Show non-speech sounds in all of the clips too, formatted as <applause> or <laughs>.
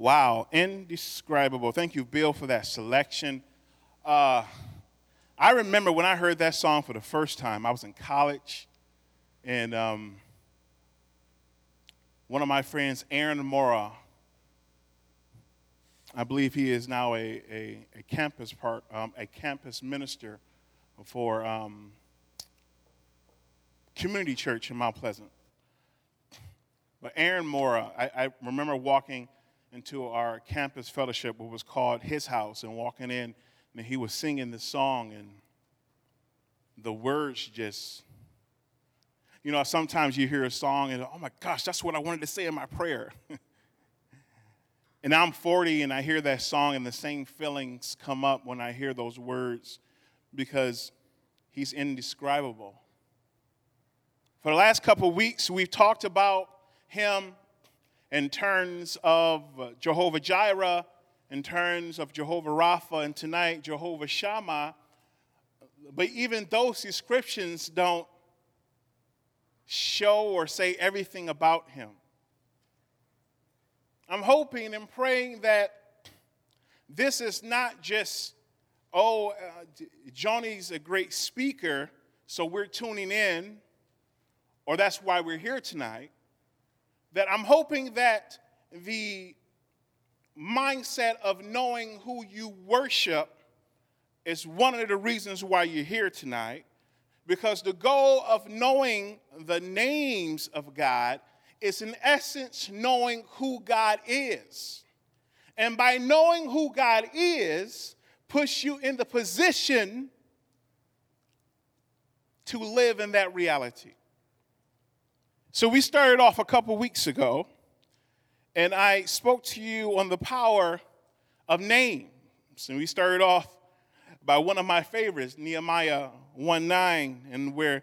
Wow, indescribable. Thank you, Bill, for that selection. Uh, I remember when I heard that song for the first time, I was in college, and um, one of my friends, Aaron Mora, I believe he is now a, a, a campus part, um, a campus minister for um, community church in Mount Pleasant. But Aaron Mora, I, I remember walking into our campus fellowship, what was called His House, and walking in, and he was singing this song, and the words just, you know, sometimes you hear a song and, oh my gosh, that's what I wanted to say in my prayer. <laughs> and I'm 40 and I hear that song, and the same feelings come up when I hear those words because he's indescribable. For the last couple weeks, we've talked about him in terms of Jehovah Jireh, in terms of Jehovah Rapha, and tonight, Jehovah Shammah. But even those descriptions don't show or say everything about him. I'm hoping and praying that this is not just, oh, uh, Johnny's a great speaker, so we're tuning in, or that's why we're here tonight that I'm hoping that the mindset of knowing who you worship is one of the reasons why you're here tonight. Because the goal of knowing the names of God is, in essence, knowing who God is. And by knowing who God is, puts you in the position to live in that reality. So we started off a couple weeks ago, and I spoke to you on the power of names. And we started off by one of my favorites, Nehemiah 1 9, and where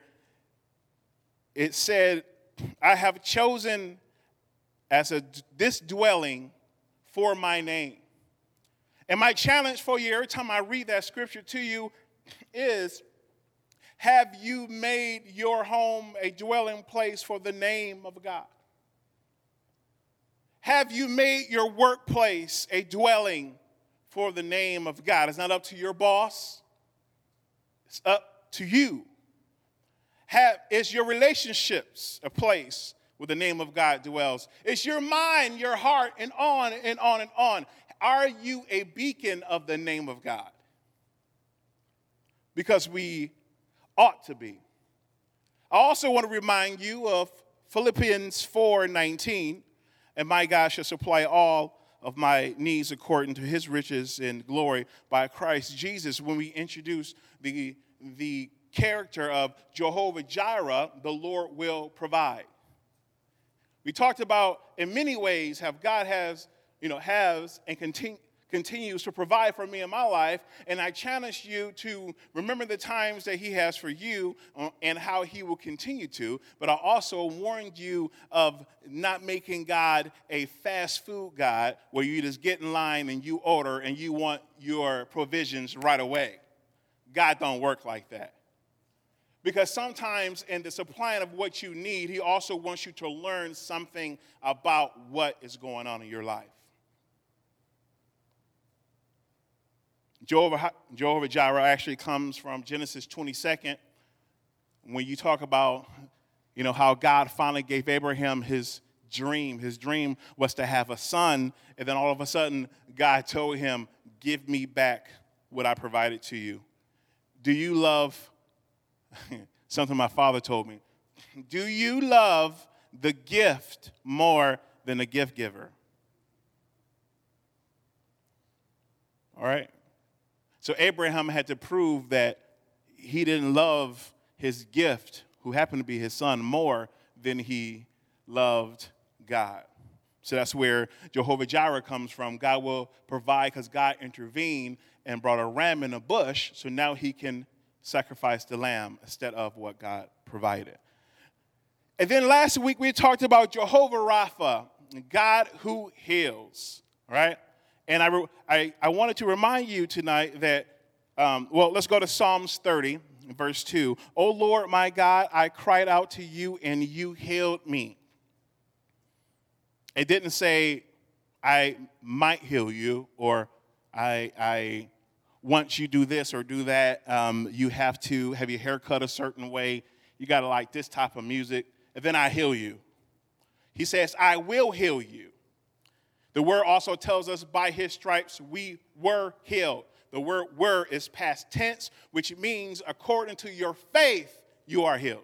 it said, I have chosen as a, this dwelling for my name. And my challenge for you every time I read that scripture to you is have you made your home a dwelling place for the name of God? Have you made your workplace a dwelling for the name of God? It's not up to your boss, it's up to you. Have, is your relationships a place where the name of God dwells? Is your mind, your heart, and on and on and on? Are you a beacon of the name of God? Because we ought to be. I also want to remind you of Philippians 4 19, and my God shall supply all of my needs according to his riches and glory by Christ Jesus. When we introduce the, the character of Jehovah Jireh, the Lord will provide. We talked about in many ways how God has, you know, has and continue, continues to provide for me in my life. And I challenge you to remember the times that He has for you uh, and how He will continue to. But I also warned you of not making God a fast food God where you just get in line and you order and you want your provisions right away. God don't work like that. Because sometimes in the supplying of what you need, He also wants you to learn something about what is going on in your life. Jehovah, Jehovah Jireh actually comes from Genesis 22nd, when you talk about, you know, how God finally gave Abraham his dream. His dream was to have a son, and then all of a sudden, God told him, Give me back what I provided to you. Do you love <laughs> something my father told me? Do you love the gift more than the gift giver? All right. So Abraham had to prove that he didn't love his gift, who happened to be his son, more than he loved God. So that's where Jehovah Jireh comes from. God will provide because God intervened and brought a ram in a bush, so now he can sacrifice the lamb instead of what God provided. And then last week we talked about Jehovah Rapha, God who heals, right? And I, I, I wanted to remind you tonight that, um, well, let's go to Psalms 30, verse 2. O Lord my God, I cried out to you and you healed me. It didn't say, I might heal you, or I, I once you do this or do that, um, you have to have your hair cut a certain way. You got to like this type of music, and then I heal you. He says, I will heal you. The word also tells us by his stripes we were healed. The word were is past tense, which means according to your faith, you are healed.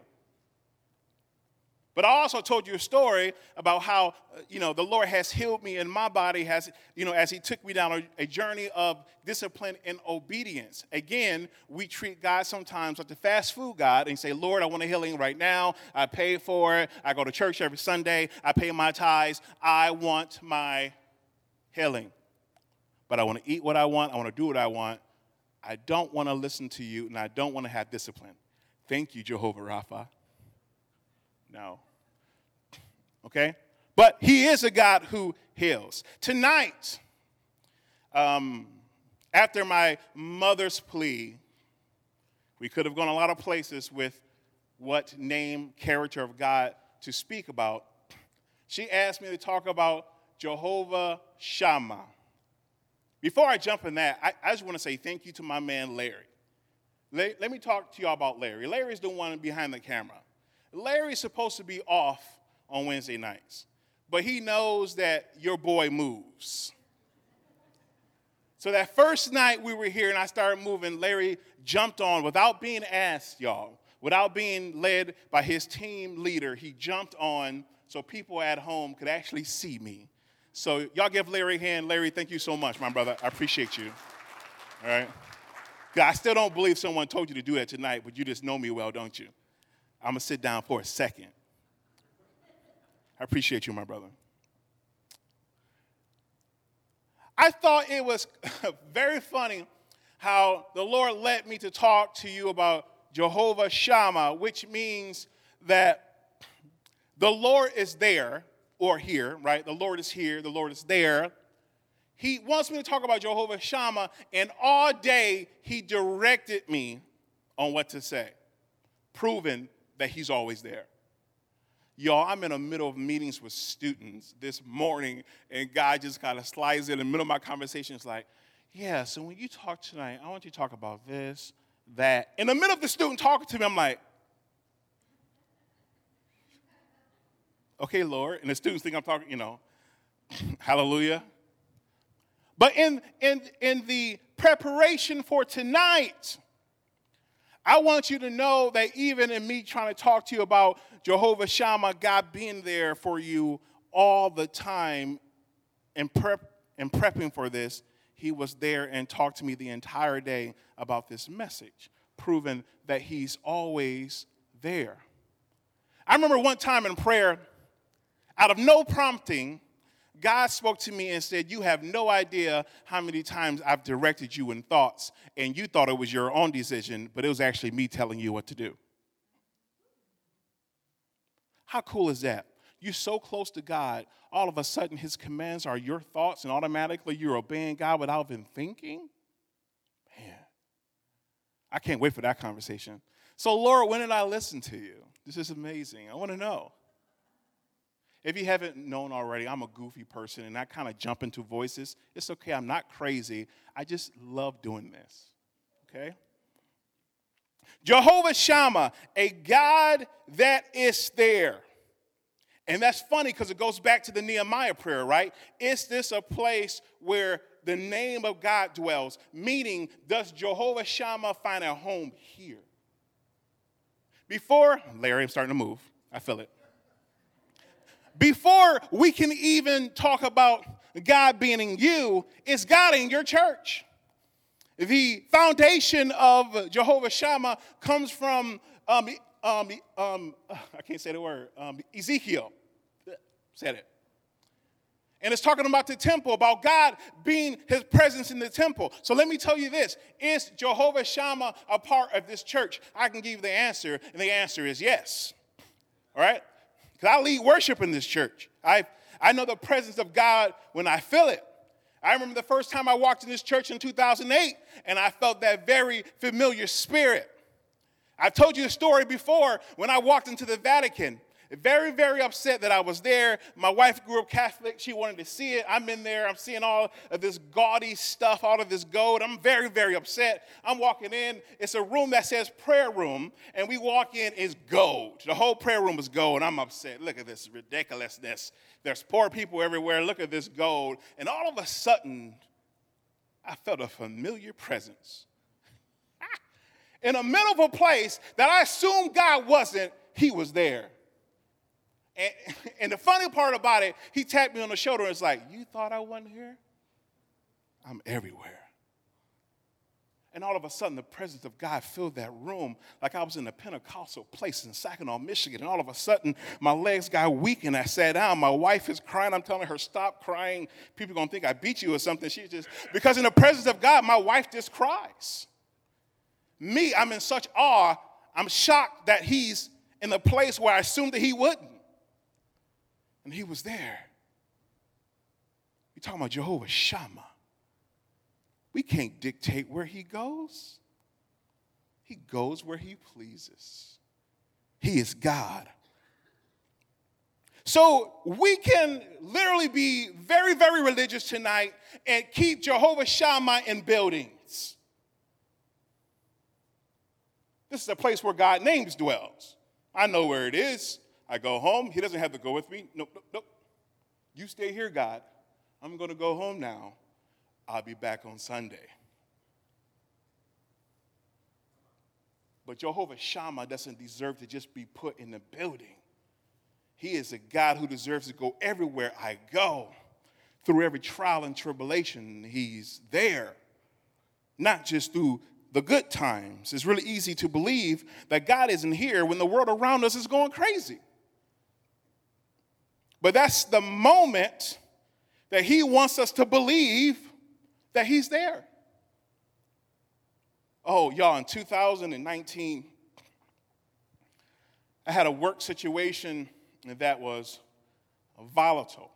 But I also told you a story about how, uh, you know, the Lord has healed me in my body, has, you know, as He took me down a, a, journey of discipline and obedience. Again, we treat God sometimes like the fast food God and say, Lord, I want a healing right now. I pay for it. I go to church every Sunday. I pay my tithes. I want my healing. But I want to eat what I want. I want to do what I want. I don't want to listen to you, and I don't want to have discipline. Thank you, Jehovah Rapha. No. Okay? But he is a God who heals. Tonight, um, after my mother's plea, we could have gone a lot of places with what name, character of God to speak about. She asked me to talk about Jehovah Shammah. Before I jump in that, I, I just want to say thank you to my man Larry. Let, let me talk to y'all about Larry. Larry's the one behind the camera. Larry's supposed to be off on Wednesday nights, but he knows that your boy moves. So that first night we were here and I started moving, Larry jumped on without being asked, y'all, without being led by his team leader. He jumped on so people at home could actually see me. So y'all give Larry a hand. Larry, thank you so much, my brother. I appreciate you. All right. I still don't believe someone told you to do that tonight, but you just know me well, don't you? I'm to sit down for a second. I appreciate you, my brother. I thought it was <laughs> very funny how the Lord led me to talk to you about Jehovah Shammah, which means that the Lord is there or here, right? The Lord is here, the Lord is there. He wants me to talk about Jehovah Shammah, and all day he directed me on what to say, proving that He's always there. Y'all, I'm in the middle of meetings with students this morning, and God just kind of slides in the middle of my conversation. It's like, yeah, so when you talk tonight, I want you to talk about this, that. In the middle of the student talking to me, I'm like, okay, Lord. And the students think I'm talking, you know, <laughs> hallelujah. But in, in, in the preparation for tonight, I want you to know that even in me trying to talk to you about Jehovah Shammah, God being there for you all the time and prep and prepping for this, he was there and talked to me the entire day about this message, proving that he's always there. I remember one time in prayer, out of no prompting, God spoke to me and said, You have no idea how many times I've directed you in thoughts, and you thought it was your own decision, but it was actually me telling you what to do. How cool is that? You're so close to God, all of a sudden his commands are your thoughts, and automatically you're obeying God without even thinking? Man, I can't wait for that conversation. So, Lord, when did I listen to you? This is amazing. I want to know. If you haven't known already, I'm a goofy person and I kind of jump into voices. It's okay, I'm not crazy. I just love doing this. Okay? Jehovah Shammah, a God that is there. And that's funny because it goes back to the Nehemiah prayer, right? Is this a place where the name of God dwells? Meaning, does Jehovah Shammah find a home here? Before, Larry, I'm starting to move. I feel it before we can even talk about God being in you, it's God in your church. The foundation of Jehovah Shammah comes from, um, um, um, I can't say the word, um, Ezekiel said it. And it's talking about the temple, about God being his presence in the temple. So let me tell you this Is Jehovah Shammah a part of this church? I can give you the answer, and the answer is yes. All right? Because I lead worship in this church. I, I know the presence of God when I feel it. I remember the first time I walked in this church in 2008, and I felt that very familiar spirit. I've told you the story before when I walked into the Vatican. Very, very upset that I was there. My wife grew up Catholic. She wanted to see it. I'm in there. I'm seeing all of this gaudy stuff, all of this gold. I'm very, very upset. I'm walking in. It's a room that says prayer room, and we walk in, it's gold. The whole prayer room is gold. I'm upset. Look at this ridiculousness. There's poor people everywhere. Look at this gold. And all of a sudden, I felt a familiar presence. <laughs> In the middle of a place that I assumed God wasn't, He was there. And, <laughs> and the funny part about it, He tapped me on the shoulder and was like, You thought I wasn't here? I'm everywhere. And all of a sudden, the presence of God filled that room like I was in a Pentecostal place in Saginaw, Michigan. And all of a sudden, my legs got weak and I sat down. My wife is crying. I'm telling her, stop crying. People are going to think I beat you or something. She's just, because in the presence of God, my wife just cries. Me, I'm in such awe. I'm shocked that he's in the place where I assumed that he wouldn't. And he was there. You're talking about Jehovah Shammah. We can't dictate where he goes. He goes where he pleases. He is God. So we can literally be very, very religious tonight and keep Jehovah Shammah in buildings. This is a place where God names dwells. I know where it is. I go home. He doesn't have to go with me. Nope, nope, nope. You stay here, God. I'm going to go home now. I'll be back on Sunday. But Jehovah Shammah doesn't deserve to just be put in the building. He is a God who deserves to go everywhere I go. Through every trial and tribulation, He's there. Not just through the good times. It's really easy to believe that God isn't here when the world around us is going crazy. But that's the moment that He wants us to believe that He's there. Oh, y'all, in 2019, I had a work situation that was volatile.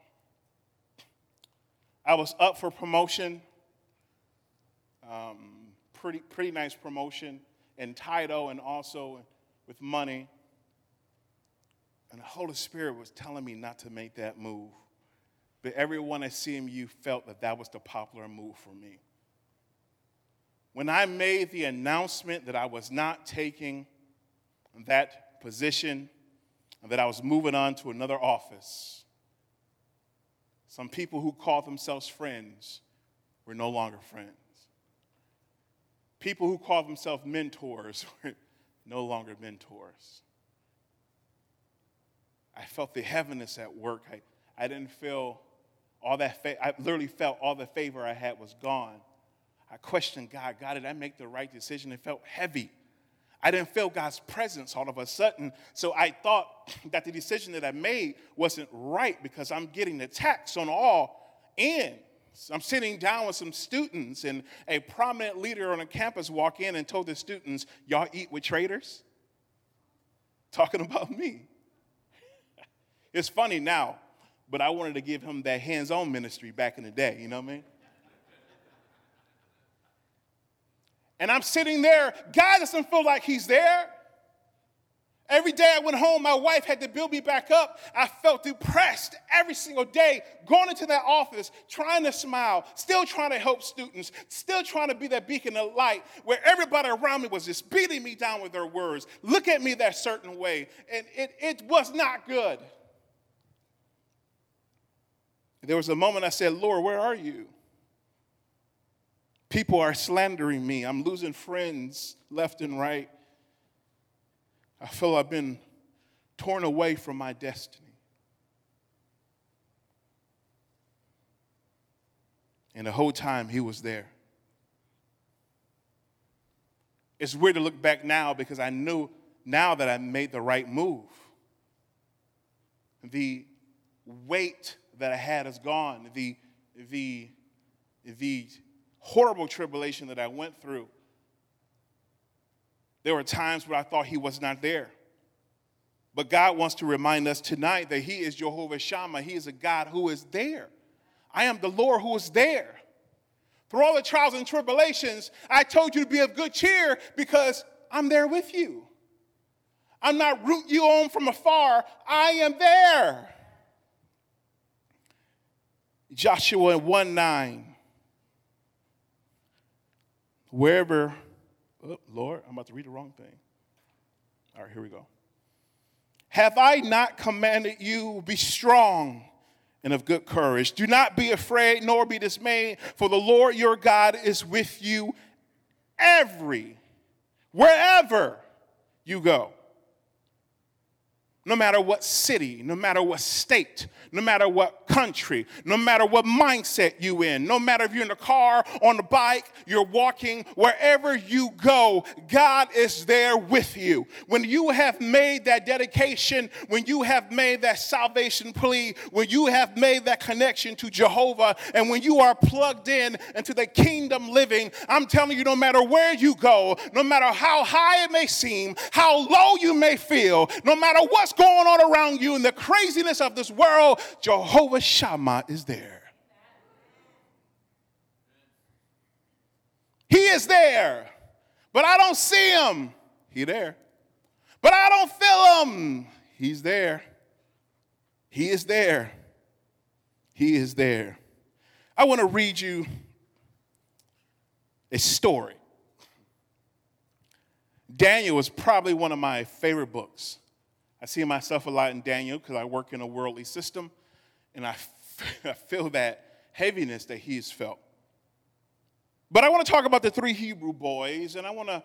I was up for promotion, um, pretty, pretty nice promotion and title and also with money. And the Holy Spirit was telling me not to make that move. But everyone at CMU felt that that was the popular move for me. When I made the announcement that I was not taking that position and that I was moving on to another office, some people who called themselves friends were no longer friends. People who called themselves mentors <laughs> were no longer mentors. I felt the heaviness at work. I, I didn't feel all that, fa- I literally felt all the favor I had was gone. I questioned God. God, did I make the right decision? It felt heavy. I didn't feel God's presence all of a sudden. So I thought <clears throat> that the decision that I made wasn't right because I'm getting attacks on all ends. I'm sitting down with some students, and a prominent leader on a campus walked in and told the students, Y'all eat with traitors? Talking <laughs> about me. It's funny now, but I wanted to give him that hands on ministry back in the day, you know what I mean? And I'm sitting there, God doesn't feel like He's there. Every day I went home, my wife had to build me back up. I felt depressed every single day, going into that office, trying to smile, still trying to help students, still trying to be that beacon of light where everybody around me was just beating me down with their words. Look at me that certain way. And it, it was not good. There was a moment I said, Lord, where are you? People are slandering me. I'm losing friends left and right. I feel I've been torn away from my destiny. And the whole time he was there. It's weird to look back now because I knew now that I made the right move. The weight that I had is gone. The, the, the horrible tribulation that I went through, there were times where I thought He was not there. But God wants to remind us tonight that He is Jehovah Shammah. He is a God who is there. I am the Lord who is there. Through all the trials and tribulations, I told you to be of good cheer because I'm there with you. I'm not rooting you on from afar. I am there. Joshua 1 9. Wherever, oh, Lord, I'm about to read the wrong thing. All right, here we go. Have I not commanded you, be strong and of good courage? Do not be afraid nor be dismayed, for the Lord your God is with you every, wherever you go no matter what city, no matter what state, no matter what country, no matter what mindset you in, no matter if you're in the car, on the bike, you're walking, wherever you go, God is there with you. When you have made that dedication, when you have made that salvation plea, when you have made that connection to Jehovah, and when you are plugged in into the kingdom living, I'm telling you, no matter where you go, no matter how high it may seem, how low you may feel, no matter what's going on around you and the craziness of this world, Jehovah Shammah is there. He is there, but I don't see him. He there. But I don't feel him. He's there. He is there. He is there. I want to read you a story. Daniel is probably one of my favorite books. I see myself a lot in Daniel because I work in a worldly system, and I, <laughs> I feel that heaviness that he's felt. But I want to talk about the three Hebrew boys, and I want to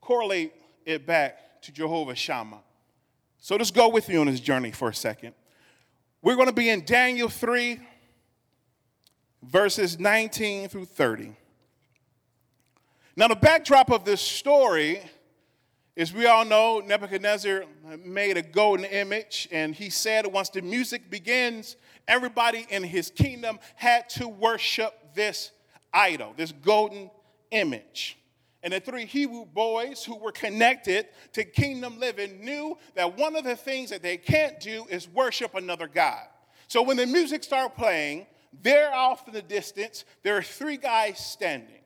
correlate it back to Jehovah Shammah. So just go with me on this journey for a second. We're going to be in Daniel 3, verses 19 through 30. Now, the backdrop of this story as we all know, Nebuchadnezzar made a golden image, and he said once the music begins, everybody in his kingdom had to worship this idol, this golden image. And the three Hebrew boys who were connected to kingdom living knew that one of the things that they can't do is worship another God. So when the music started playing, there off in the distance, there are three guys standing,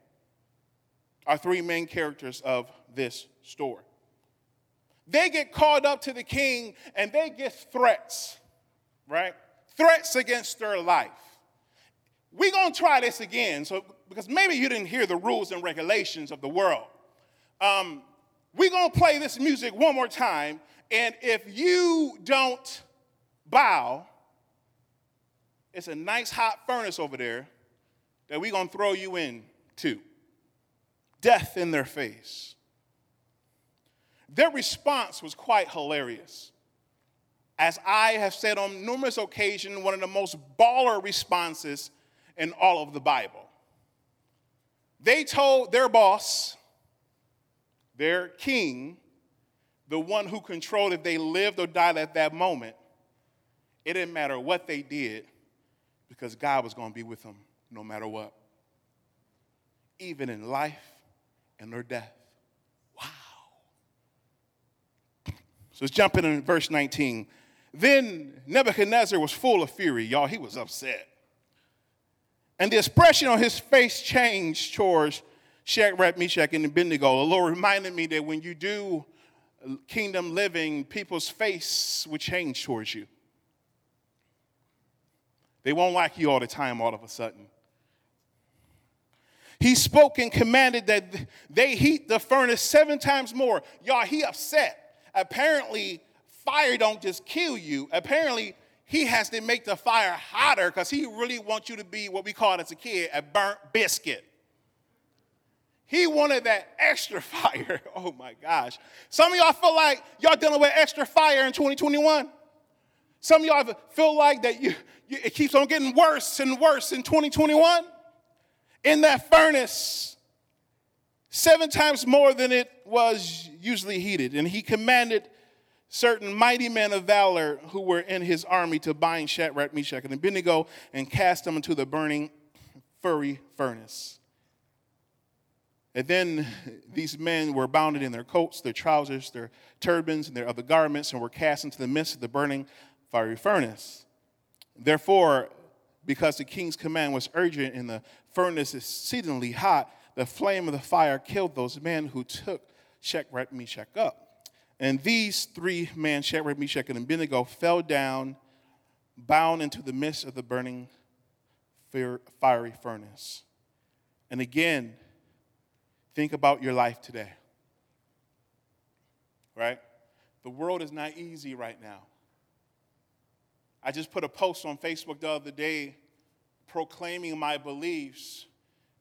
are three main characters of this story. They get called up to the king and they get threats, right? Threats against their life. We're going to try this again, so because maybe you didn't hear the rules and regulations of the world. Um, we're going to play this music one more time, and if you don't bow, it's a nice hot furnace over there that we're going to throw you in to. Death in their face. Their response was quite hilarious. As I have said on numerous occasions, one of the most baller responses in all of the Bible. They told their boss, their king, the one who controlled if they lived or died at that moment, it didn't matter what they did because God was going to be with them no matter what, even in life and their death. So let's jump in in verse 19. Then Nebuchadnezzar was full of fury. Y'all, he was upset. And the expression on his face changed towards Shadrach, Meshach, and Abednego. The Lord reminded me that when you do kingdom living, people's face will change towards you. They won't like you all the time all of a sudden. He spoke and commanded that they heat the furnace seven times more. Y'all, he upset apparently fire don't just kill you. Apparently, he has to make the fire hotter because he really wants you to be what we called as a kid a burnt biscuit. He wanted that extra <laughs> fire. Oh my gosh. Some of y'all feel like y'all dealing with extra fire in 2021. Some of y'all feel like that you, you, it keeps on getting worse and worse in 2021. In that furnace, seven times more than it was usually heated. And he commanded certain mighty men of valor who were in his army to bind Shadrach, Meshach, and Abednego and cast them into the burning fiery furnace. And then these men were bounded in their coats, their trousers, their turbans, and their other garments, and were cast into the midst of the burning fiery furnace. Therefore, because the king's command was urgent and the furnace exceedingly hot, the flame of the fire killed those men who took Shadrach, Meshach up. And these three men, Shadrach, Meshach, and Abednego, fell down, bound into the midst of the burning fiery furnace. And again, think about your life today. Right? The world is not easy right now. I just put a post on Facebook the other day proclaiming my beliefs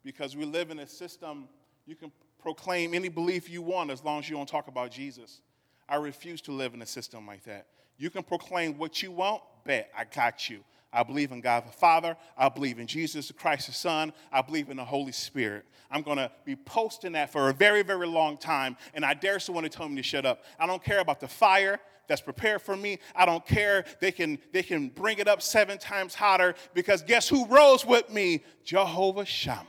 because we live in a system you can proclaim any belief you want as long as you don't talk about Jesus. I refuse to live in a system like that. You can proclaim what you want, bet, I got you. I believe in God the Father. I believe in Jesus Christ the Son. I believe in the Holy Spirit. I'm going to be posting that for a very, very long time, and I dare someone to tell me to shut up. I don't care about the fire that's prepared for me. I don't care. They can, they can bring it up seven times hotter because guess who rose with me? Jehovah Shammah.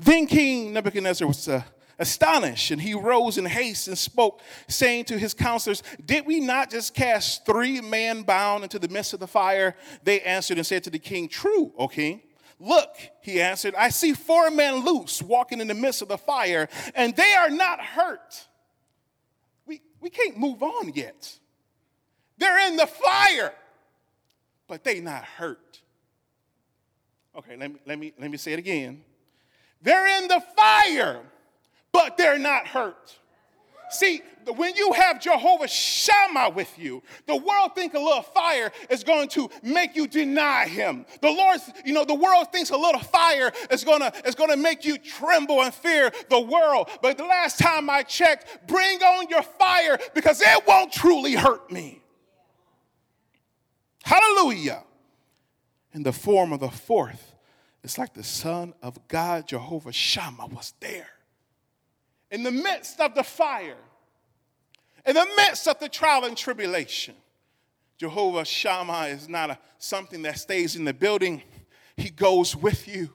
Then King Nebuchadnezzar was uh, astonished, and he rose in haste and spoke, saying to his counselors, Did we not just cast three men bound into the midst of the fire? They answered and said to the king, True, O king. Look, he answered, I see four men loose walking in the midst of the fire, and they are not hurt. We, we can't move on yet. They're in the fire, but they not hurt. Okay, let me, let me, let me say it again. They're in the fire, but they're not hurt. See, when you have Jehovah Shammah with you, the world think a little fire is going to make you deny him. The Lord, you know, the world thinks a little fire is to is to make you tremble and fear the world. But the last time I checked, bring on your fire because it won't truly hurt me. Hallelujah. In the form of the fourth, it's like the Son of God, Jehovah Shammah, was there in the midst of the fire, in the midst of the trial and tribulation. Jehovah Shammah is not a, something that stays in the building, He goes with you.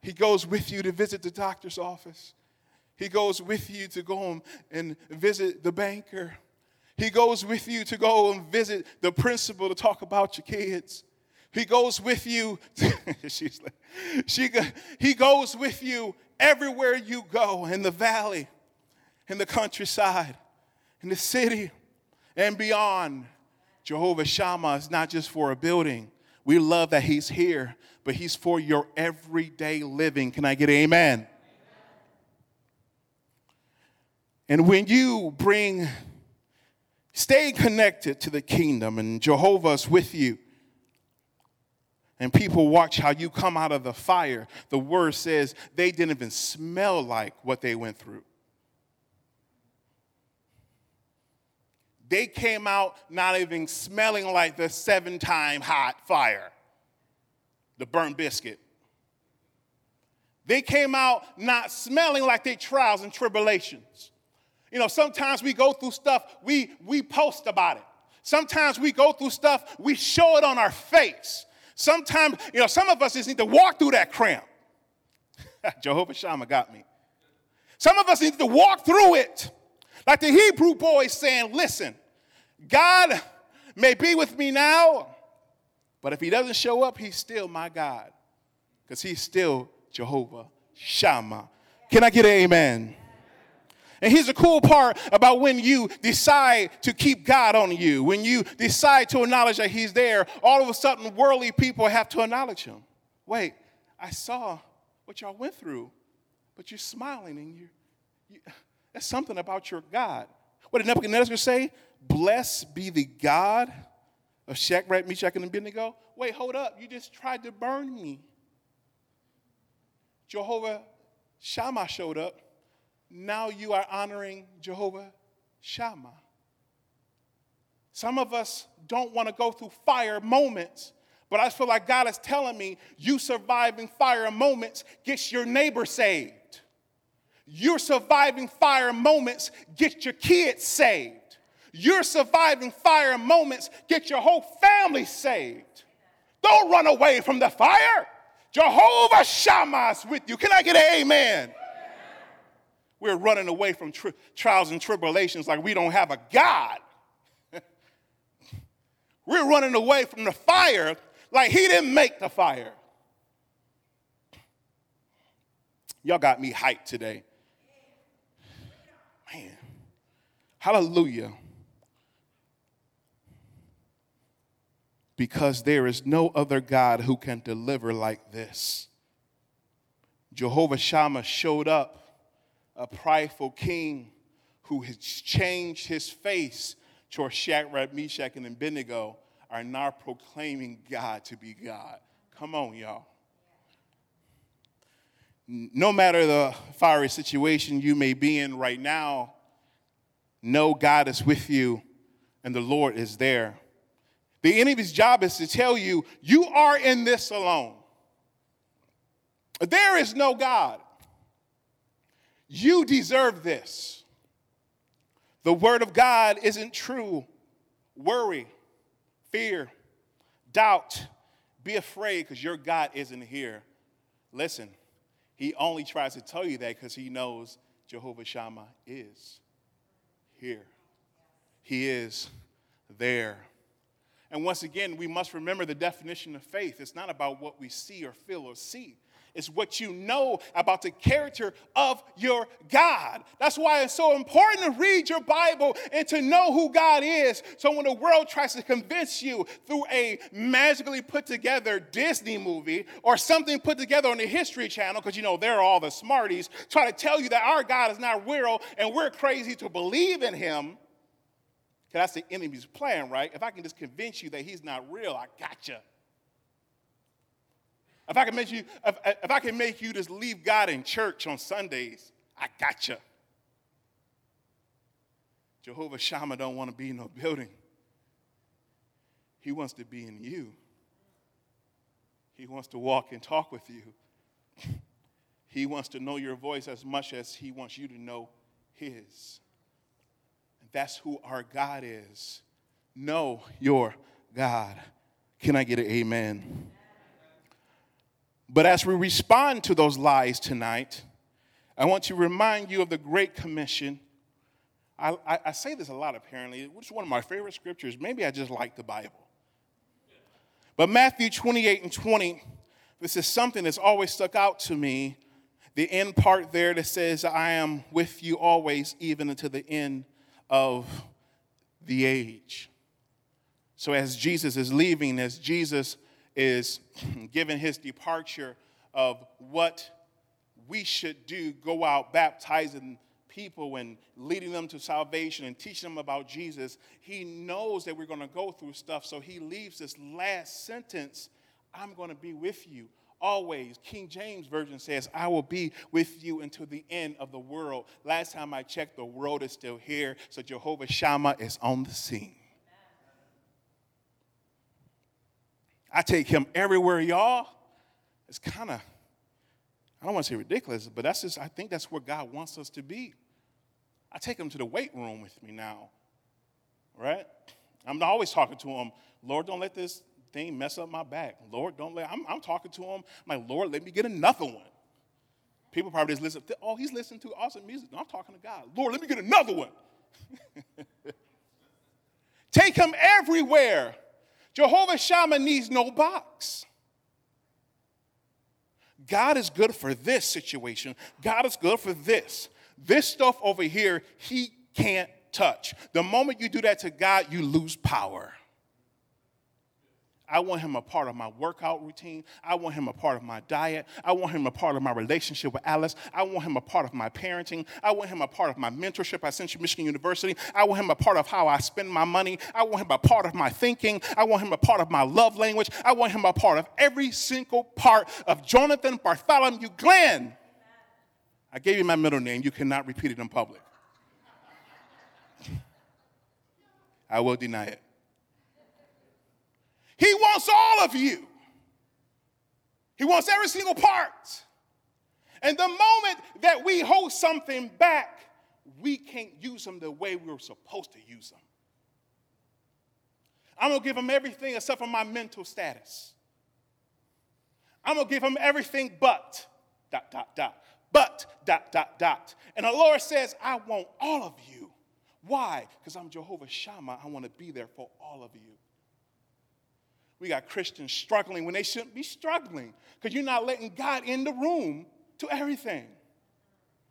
He goes with you to visit the doctor's office. He goes with you to go and visit the banker. He goes with you to go and visit the principal to talk about your kids. He goes with you. <laughs> she's like, she, he goes with you everywhere you go in the valley, in the countryside, in the city, and beyond. Jehovah Shammah is not just for a building. We love that He's here, but He's for your everyday living. Can I get amen? amen? And when you bring, stay connected to the kingdom, and Jehovah's with you and people watch how you come out of the fire, the word says they didn't even smell like what they went through. They came out not even smelling like the seven time hot fire, the burnt biscuit. They came out not smelling like their trials and tribulations. You know, sometimes we go through stuff, we, we post about it. Sometimes we go through stuff, we show it on our face. Sometimes, you know, some of us just need to walk through that cramp. <laughs> Jehovah Shammah got me. Some of us need to walk through it. Like the Hebrew boy saying, listen, God may be with me now, but if he doesn't show up, he's still my God. Because he's still Jehovah Shammah. Can I get an amen? And here's the cool part about when you decide to keep God on you, when you decide to acknowledge that He's there, all of a sudden worldly people have to acknowledge Him. Wait, I saw what y'all went through, but you're smiling and you're, you, that's something about your God. What did Nebuchadnezzar say? Blessed be the God of Shadrach, Meshach, and Abednego. Wait, hold up. You just tried to burn me. Jehovah Shammah showed up now you are honoring Jehovah Shammah. Some of us don't want to go through fire moments, but I feel like God is telling me you surviving fire moments gets your neighbor saved. You're surviving fire moments get your kids saved. You're surviving fire moments get your whole family saved. Don't run away from the fire. Jehovah Shammah is with you. Can I get an amen? We're running away from tri- trials and tribulations like we don't have a God. <laughs> We're running away from the fire like He didn't make the fire. Y'all got me hyped today. Man, hallelujah. Because there is no other God who can deliver like this. Jehovah Shammah showed up, a prideful king who has changed his face toward Shadrach, Meshach, and Abednego are now proclaiming God to be God. Come on, y'all. No matter the fiery situation you may be in right now, know God is with you and the Lord is there. The enemy's job is to tell you, you are in this alone. There is no God. You deserve this. The word of God isn't true. Worry, fear, doubt, be afraid because your God isn't here. Listen, he only tries to tell you that because he knows Jehovah Shammah is here. He is there. And once again, we must remember the definition of faith. It's not about what we see or feel or see. It's what you know about the character of your God. That's why it's so important to read your Bible and to know who God is. So when the world tries to convince you through a magically put together Disney movie or something put together on the History Channel, because you know they're all the smarties, try to tell you that our God is not real and we're crazy to believe in him. Because that's the enemy's plan, right? If I can just convince you that he's not real, I gotcha. If I can make you, if, if I can make you just leave God in church on Sundays, I gotcha. Jehovah Shammah don't want to be in no building. He wants to be in you. He wants to walk and talk with you. <laughs> He wants to know your voice as much as he wants you to know his. And that's who our God is. Know your God. Can I get an amen? But as we respond to those lies tonight, I want to remind you of the Great Commission. I, I, I, say this a lot, apparently, which is one of my favorite scriptures. Maybe I just like the Bible. But Matthew 28 and 20, this is something that's always stuck out to me. The end part there that says, I am with you always, even until the end of the age. So as Jesus is leaving, as Jesus is <clears throat> given his departure of what we should do go out baptizing people and leading them to salvation and teaching them about Jesus. He knows that we're going to go through stuff, so he leaves this last sentence I'm going to be with you always. King James Version says, I will be with you until the end of the world. Last time I checked, the world is still here, so Jehovah Shammah is on the scene. I take him everywhere, y'all. It's kind of, I don't want to say ridiculous, but that's just, I think that's where God wants us to be. I take him to the weight room with me now, right? I'm always talking to him, Lord, don't let this thing mess up my back. Lord, don't let, I'm, I'm talking to him, I'm like, Lord, let me get another one. People probably just listen, oh, he's listening to awesome music. No, I'm talking to God. Lord, let me get another one. <laughs> take him everywhere. Jehovah Shammah needs no box. God is good for this situation. God is good for this. This stuff over here, He can't touch. The moment you do that to God, you lose power. I want him a part of my workout routine. I want him a part of my diet. I want him a part of my relationship with Alice. I want him a part of my parenting. I want him a part of my mentorship at Central Michigan University. I want him a part of how I spend my money. I want him a part of my thinking. I want him a part of my love language. I want him a part of every single part of Jonathan Bartholomew Glenn. I gave you my middle name. You cannot repeat it in public. I will deny it. He wants all of you. He wants every single part. And the moment that we hold something back, we can't use them the way we were supposed to use them. I'm gonna give him everything except for my mental status. I'm gonna give him everything but dot dot dot. But dot dot dot. And the Lord says, I want all of you. Why? Because I'm Jehovah Shammah. I want to be there for all of you. We got Christians struggling when they shouldn't be struggling because you're not letting God in the room to everything.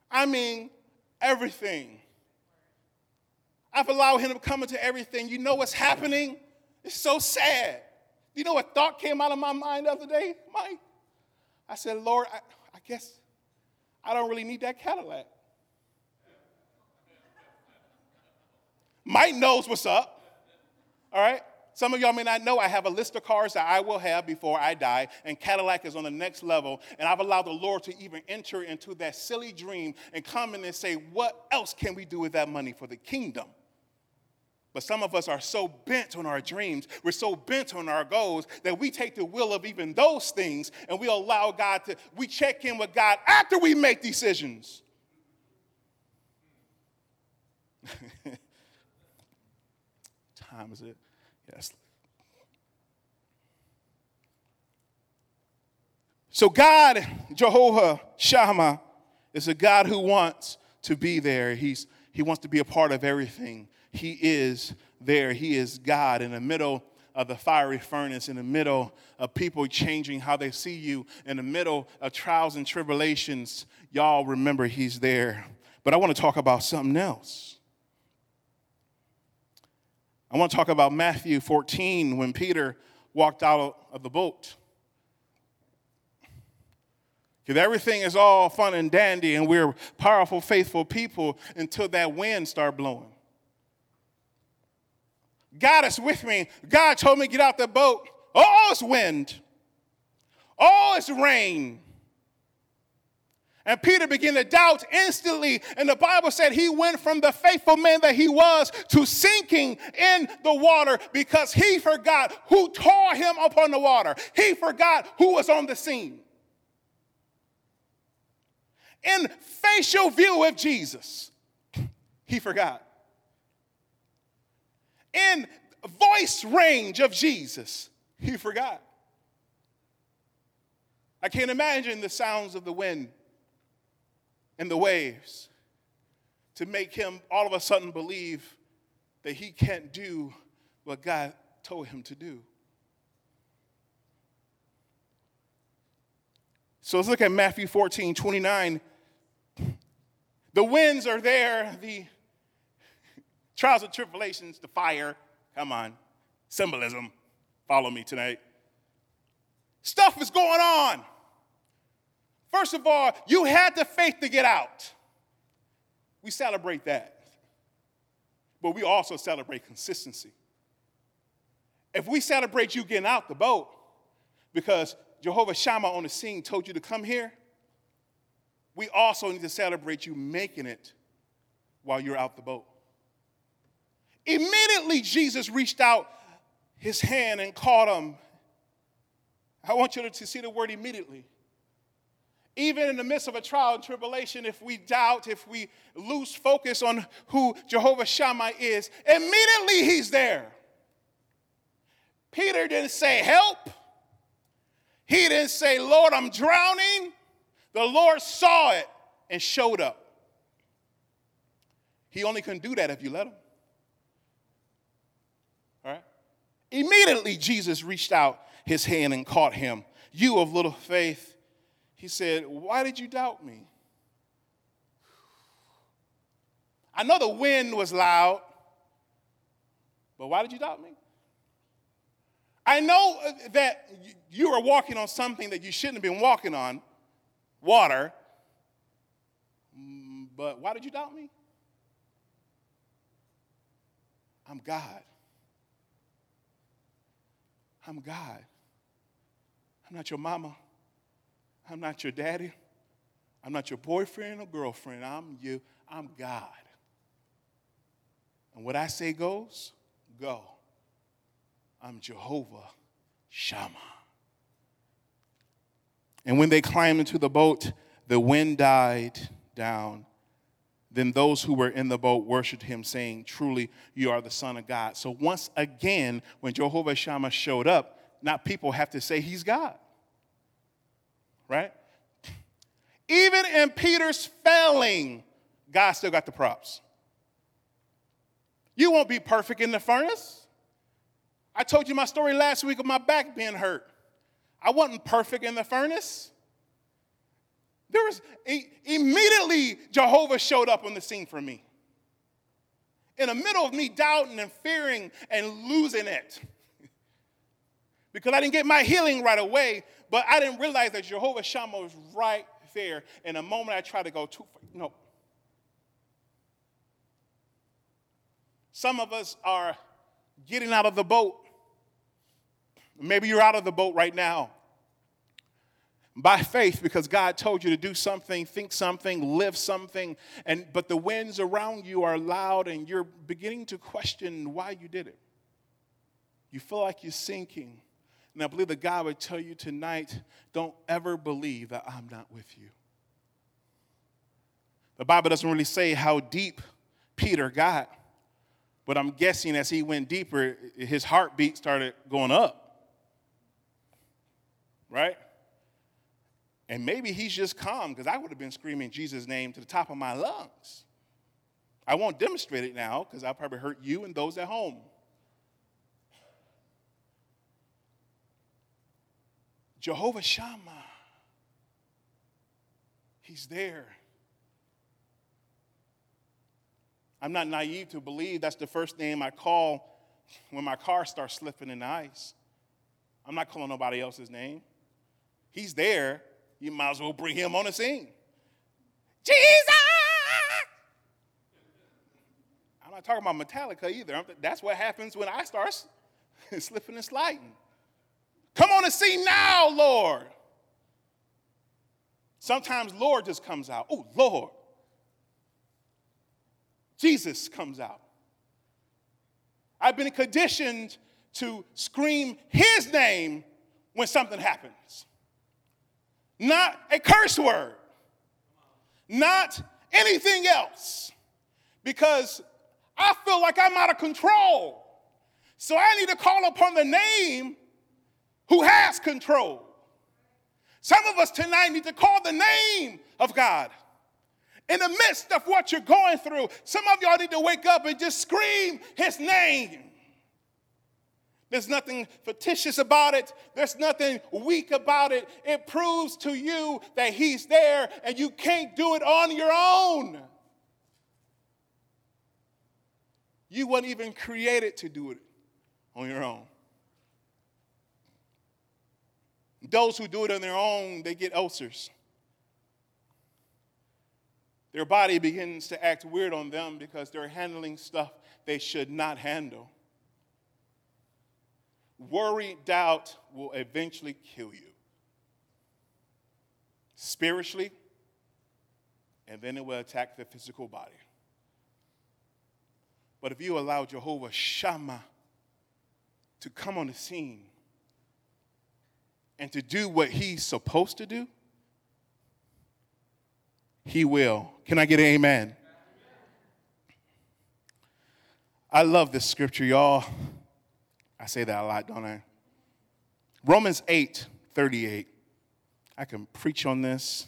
I mean, everything. I've allowed him to come into everything. You know what's happening? It's so sad. You know what thought came out of my mind the other day, Mike? I said, Lord, I, I guess I don't really need that Cadillac. Mike knows what's up. All right? Some of y'all may not know I have a list of cars that I will have before I die, and Cadillac is on the next level. And I've allowed the Lord to even enter into that silly dream and come in and say, What else can we do with that money for the kingdom? But some of us are so bent on our dreams, we're so bent on our goals that we take the will of even those things and we allow God to, we check in with God after we make decisions. <laughs> Time is it? Yes. So, God, Jehovah Shammah, is a God who wants to be there. He's, he wants to be a part of everything. He is there. He is God in the middle of the fiery furnace, in the middle of people changing how they see you, in the middle of trials and tribulations. Y'all remember He's there. But I want to talk about something else. I want to talk about Matthew 14 when Peter walked out of the boat. Because everything is all fun and dandy, and we're powerful, faithful people until that wind start blowing. God is with me. God told me get out the boat. Oh, it's wind. Oh, it's rain. And Peter began to doubt instantly. And the Bible said he went from the faithful man that he was to sinking in the water because he forgot who tore him upon the water. He forgot who was on the scene. In facial view of Jesus, he forgot. In voice range of Jesus, he forgot. I can't imagine the sounds of the wind and the waves to make him all of a sudden believe that he can't do what God told him to do. So let's look at Matthew 14 29. The winds are there, the trials and tribulations, the fire. Come on, symbolism. Follow me tonight. Stuff is going on. First of all, you had the faith to get out. We celebrate that. But we also celebrate consistency. If we celebrate you getting out the boat because Jehovah Shammah on the scene told you to come here, we also need to celebrate you making it while you're out the boat. Immediately, Jesus reached out his hand and caught him. I want you to see the word immediately even in the midst of a trial and tribulation, if we doubt, if we lose focus on who Jehovah Shammah is, immediately he's there. Peter didn't say, Help. He didn't say, Lord, I'm drowning. The Lord saw it and showed up. He only can do that if you let him. All right? Immediately, Jesus reached out his hand and caught him. You of little faith he said, Why did you doubt me? I know the wind was loud, but why did you doubt me? I know uh, that you were walking on something that you shouldn't have been walking on, water, mm, but why did you doubt me? I'm God. I'm God. I'm not your mama. I'm not your daddy. I'm not your boyfriend or girlfriend. I'm you. I'm God. And what I say goes, go. I'm Jehovah Shammah. And when they climbed into the boat, the wind died down. Then those who were in the boat worshiped him, saying, Truly, you are the Son of God. So once again, when Jehovah Shammah showed up, not people have to say he's God right? Even in Peter's failing, God still got the props. You won't be perfect in the furnace. I told you my story last week of my back being hurt. I wasn't perfect in the furnace. There was immediately Jehovah showed up on the scene for me. in the middle of me doubting and fearing and losing it. <laughs> because I didn't get my healing right away, but I didn't realize that Jehovah Shammah was right there. In a moment, I tried to go too far. No. Some of us are getting out of the boat. Maybe you're out of the boat right now by faith because God told you to do something, think something, live something, and but the winds around you are loud and you're beginning to question why you did it. You feel like you're sinking. And I believe that God would tell you tonight, don't ever believe that I'm not with you. The Bible doesn't really say how deep Peter got, but I'm guessing as he went deeper, his heartbeat started going up. Right? And maybe he's just calm because I would have been screaming Jesus' name to the top of my lungs. I won't demonstrate it now because I'll probably hurt you and those at home. Jehovah Shammah, he's there. I'm not naive to believe that's the first name I call when my car starts slipping in the ice. I'm not calling nobody else's name. He's there you might as well bring him on the scene. Jesus! I'm not talking about Metallica either. That's what happens when I start <laughs> slipping and sliding. Come on the scene now, Lord. Sometimes Lord just comes out. Oh, Lord. Jesus comes out. I've been conditioned to scream his name when something happens not a curse word, not anything else, because I feel like I'm out of control. So I need to call upon the name who has control. Some of us tonight need to call the name of God. In the midst of what you're going through, some of y'all need to wake up and just scream his name. There's nothing fictitious about it. There's nothing weak about it. It proves to you that He's there and you can't do it on your own. You weren't even created to do it on your own. Those who do it on their own, they get ulcers. Their body begins to act weird on them because they're handling stuff they should not handle. Worry, doubt will eventually kill you. Spiritually, and then it will attack the physical body. But if you allow Jehovah Shammah to come on the scene and to do what he's supposed to do, he will. Can I get an amen? I love this scripture, y'all. I say that a lot, don't I? Romans 8 38. I can preach on this.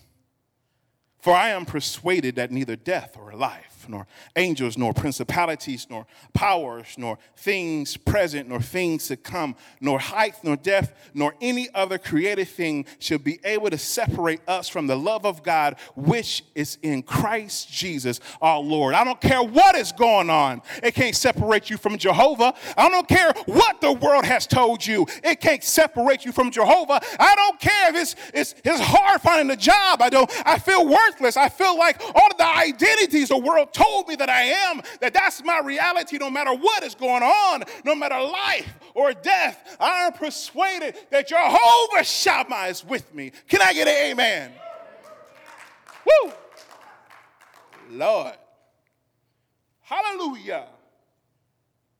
For I am persuaded that neither death or life, nor angels, nor principalities, nor powers, nor things present, nor things to come, nor height, nor depth, nor any other created thing should be able to separate us from the love of God which is in Christ Jesus our Lord. I don't care what is going on, it can't separate you from Jehovah. I don't care what the world has told you, it can't separate you from Jehovah. I don't care if it's, it's, it's hard finding a job. I don't, I feel worthless. I feel like all of the identities the world told me that I am, that that's my reality no matter what is going on, no matter life or death. I am persuaded that Jehovah Shammah is with me. Can I get an amen? Woo! Lord. Hallelujah.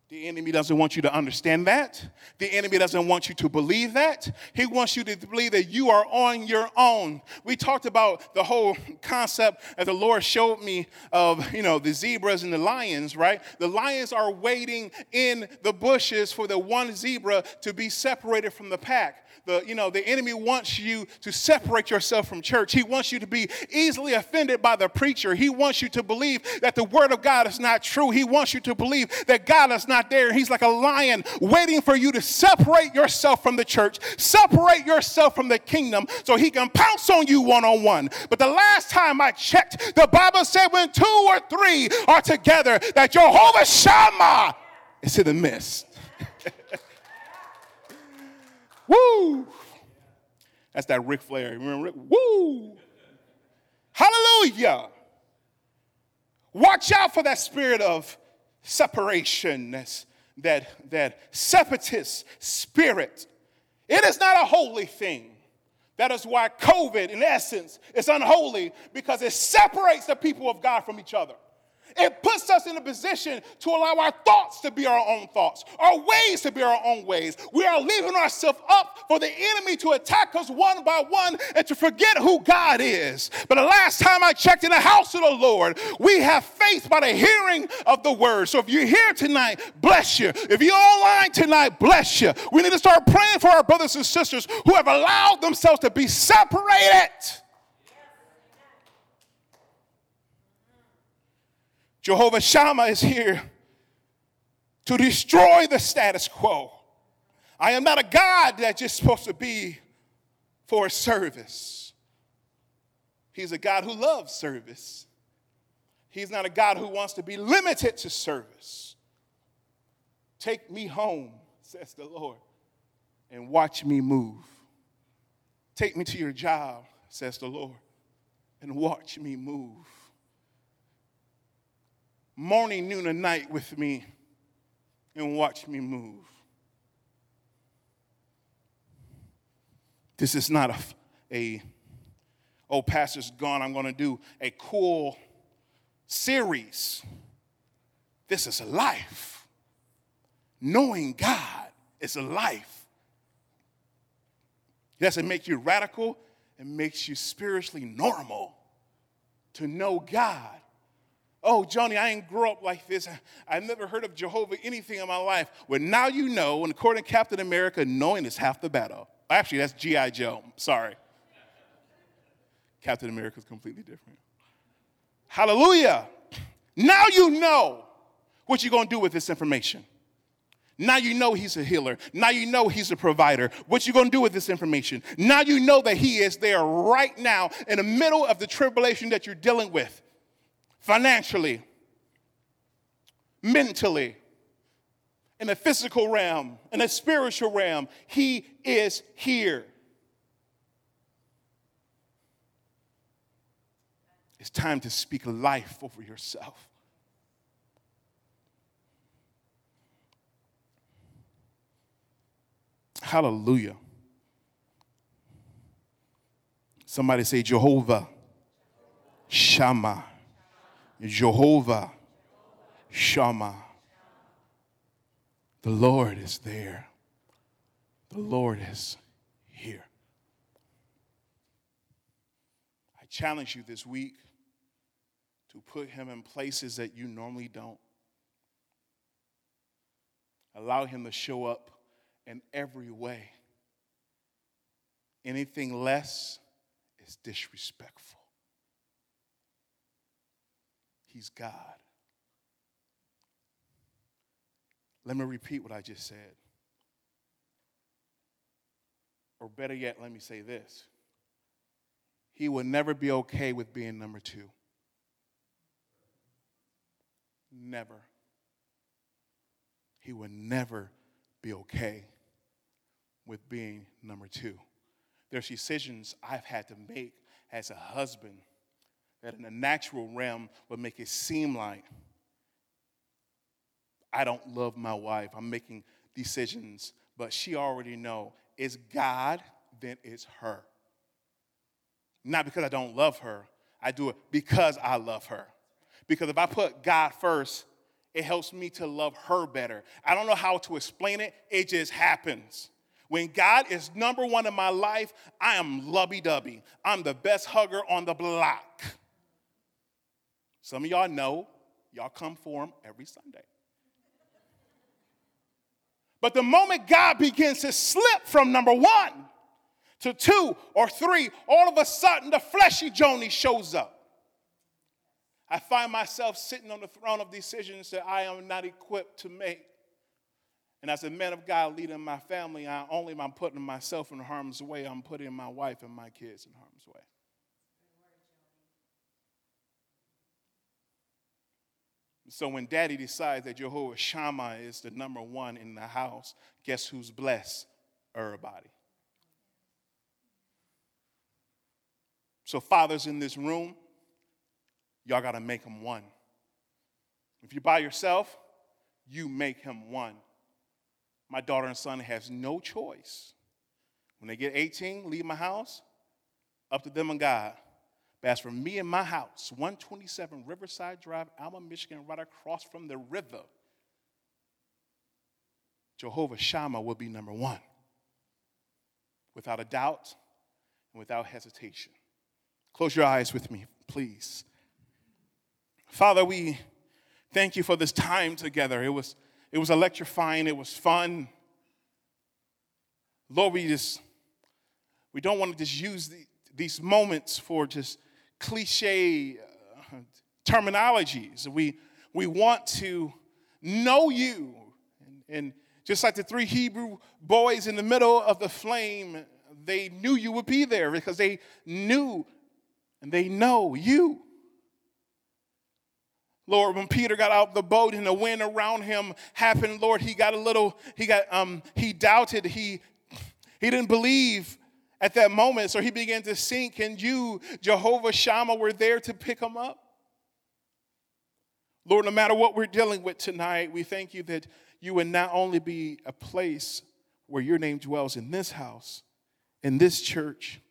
The enemy doesn't want you to understand that. The enemy doesn't want you to believe that. He wants you to believe that you are on your own. We talked about the whole concept that the Lord showed me of, you know, the zebras and the lions, right? The lions are waiting in the bushes for the one zebra to be separated from the pack. The, you know, the enemy wants you to separate yourself from church. He wants you to be easily offended by the preacher. He wants you to believe that the word of God is not true. He wants you to believe that God is not there. He's like a lion waiting for you to separate yourself from the church, separate yourself from the kingdom so he can pounce on you one on one. But the last time I checked, the Bible said when two or three are together, that Jehovah Shammah is in the midst. <laughs> Woo! That's that Ric Flair. Remember? Woo! Hallelujah! Watch out for that spirit of separation, that, that separatist spirit. It is not a holy thing. That is why COVID, in essence, is unholy because it separates the people of God from each other. It puts us in a position to allow our thoughts to be our own thoughts, our ways to be our own ways. We are leaving ourselves up for the enemy to attack us one by one and to forget who God is. But the last time I checked in the house of the Lord, we have faith by the hearing of the word. So if you're here tonight, bless you. If you're online tonight, bless you. We need to start praying for our brothers and sisters who have allowed themselves to be separated Jehovah Shammah is here to destroy the status quo. I am not a God that's just supposed to be for service. He's a God who loves service. He's not a God who wants to be limited to service. Take me home, says the Lord, and watch me move. Take me to your job, says the Lord, and watch me move morning, noon, and night with me and watch me move. This is not a, a oh, pastor's gone, I'm going to do a cool series. This is a life. Knowing God is a life. It doesn't make you radical, it makes you spiritually normal to know God Oh, Johnny, I ain't grow up like this. I never heard of Jehovah anything in my life. Well, now you know, and according to Captain America, knowing is half the battle. Actually, that's G.I. Joe. Sorry. Captain America is completely different. Hallelujah. Now you know what you're going to do with this information. Now you know he's a healer. Now you know he's a provider. What you going to do with this information? Now you know that he is there right now in the middle of the tribulation that you're dealing with financially, mentally, in the physical realm, in the spiritual realm. He is here. It's time to speak life over yourself. Hallelujah. Somebody say, Jehovah Shammah. Jehovah Shammah. The Lord is there. The Lord is here. I challenge you this week to put him in places that you normally don't. Allow him to show up in every way. Anything less is disrespectful. He's God. Let me repeat what I just said. Or better yet, let me say this He will never be okay with being number two. Never. He will never be okay with being number two. There's decisions I've had to make as a husband that in the natural realm would make it seem like I don't love my wife. I'm making decisions, but she already know it's God, then it's her. Not because I don't love her. I do it because I love her. Because if I put God first, it helps me to love her better. I don't know how to explain it, it just happens. When God is number one in my life, I am lubby dubby. I'm the best hugger on the block. Some of y'all know, y'all come for him every Sunday. But the moment God begins to slip from number one to two or three, all of a sudden the fleshy Joni shows up. I find myself sitting on the throne of decisions that I am not equipped to make. And as a man of God leading my family, I only am putting myself in harm's way, I'm putting my wife and my kids in harm's way. So when daddy decides that Jehovah Shammah is the number one in the house, guess who's blessed? Everybody. So, fathers in this room, y'all got to make him one. If you're by yourself, you make him one. My daughter and son has no choice. When they get 18, leave my house, up to them and God. But as for me and my house, 127 Riverside Drive, Alma, Michigan, right across from the river, Jehovah Shammah will be number one. Without a doubt and without hesitation. Close your eyes with me, please. Father, we thank you for this time together. It was, it was electrifying, it was fun. Lord, we just, we don't want to just use the, these moments for just cliche uh, terminologies. We, we want to know you. And, and just like the three Hebrew boys in the middle of the flame, they knew you would be there because they knew and they know you. Lord, when Peter got out the boat and the wind around him happened, Lord, he got a little, he got, um, he doubted, he, he didn't believe at that moment, so he began to sink, and you, Jehovah Shammah, were there to pick him up. Lord, no matter what we're dealing with tonight, we thank you that you would not only be a place where your name dwells in this house, in this church,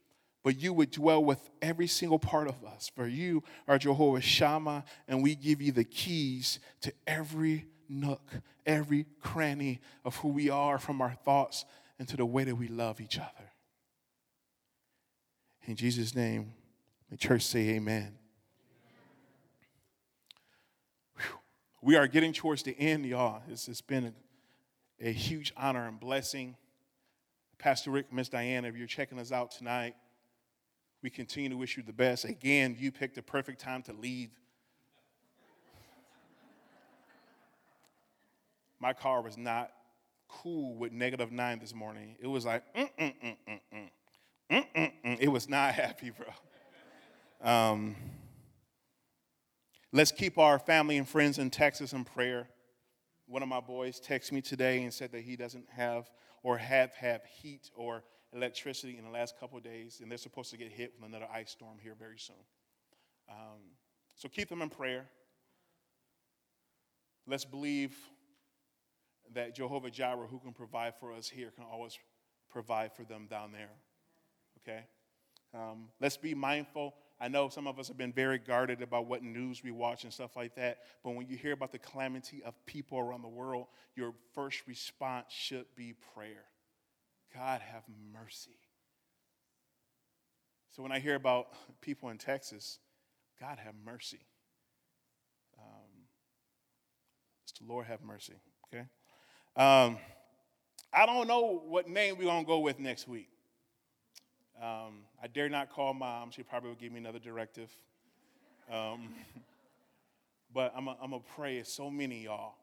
but you would dwell with every single part of us. For you are Jehovah Shammah, and we give you the keys to every nook, every cranny of who we are from our thoughts and to the way that we love each other. In Jesus' name, the church say amen. Whew. We are getting towards the end, y'all. It's, it's been a, a huge honor and blessing. Pastor Rick, Miss Diana, if you're checking us out tonight, we continue to wish you the best. Again, you picked the perfect time to leave. My car was not cool with negative nine this morning. It was like, mm, mm, mm, mm, mm. Mm-mm-mm. It was not happy, bro. Um, let's keep our family and friends in Texas in prayer. One of my boys texted me today and said that he doesn't have or have have heat or electricity in the last couple days, and they're supposed to get hit with another ice storm here very soon. Um, so keep them in prayer. Let's believe that Jehovah Jireh, who can provide for us here, can always provide for them down there okay? Um, let's be mindful. I know some of us have been very guarded about what news we watch and stuff like that, but when you hear about the calamity of people around the world, your first response should be prayer. God have mercy. So when I hear about <laughs> people in Texas, God have mercy. Um, it's the Lord have mercy, okay? Um, I don't know what name we're going to go with next week. Um, I dare not call mom. She probably would give me another directive. Um, <laughs> but I'm going to pray. As so many y'all.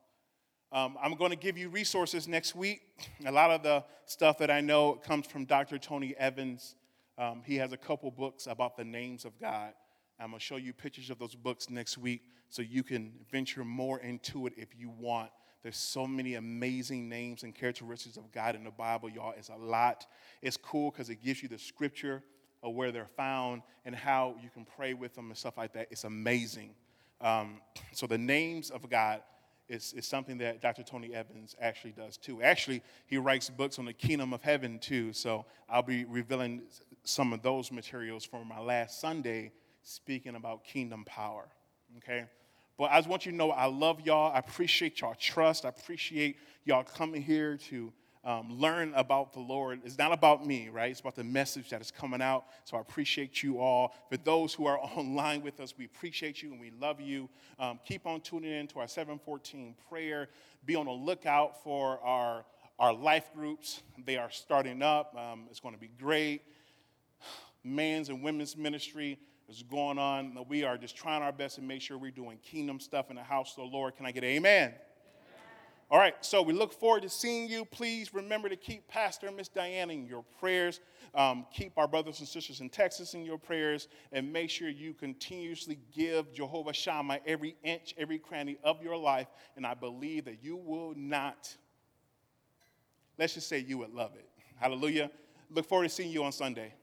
Um, I'm going to give you resources next week. A lot of the stuff that I know comes from Dr. Tony Evans. Um, he has a couple books about the names of God. I'm going to show you pictures of those books next week so you can venture more into it if you want. There's so many amazing names and characteristics of God in the Bible, y'all. It's a lot. It's cool because it gives you the scripture of where they're found and how you can pray with them and stuff like that. It's amazing. Um, <clears throat> so the names of God is, is something that Dr. Tony Evans actually does too. Actually, he writes books on the kingdom of heaven too. So I'll be revealing some of those materials from my last Sunday speaking about kingdom power. Okay? But I just want you to know I love y'all. I appreciate y'all trust. I appreciate y'all coming here to um, learn about the Lord. It's not about me, right? It's about the message that is coming out. So I appreciate you all. For those who are <laughs> online with us, we appreciate you and we love you. Um, keep on tuning in to our 714 prayer. Be on the lookout for our our life groups. They are starting up. Um, it's going to be great. <sighs> Men's and women's ministry is going on. We are just trying our best to make sure we're doing kingdom stuff in the house of the Lord. Can I get amen? All right, so we look forward to seeing you. Please remember to keep Pastor and Miss Diana in your prayers. Um, keep our brothers and sisters in Texas in your prayers, and make sure you continuously give Jehovah Shammah every inch, every cranny of your life. And I believe that you will not, let's just say you would love it. Hallelujah. Look forward to seeing you on Sunday.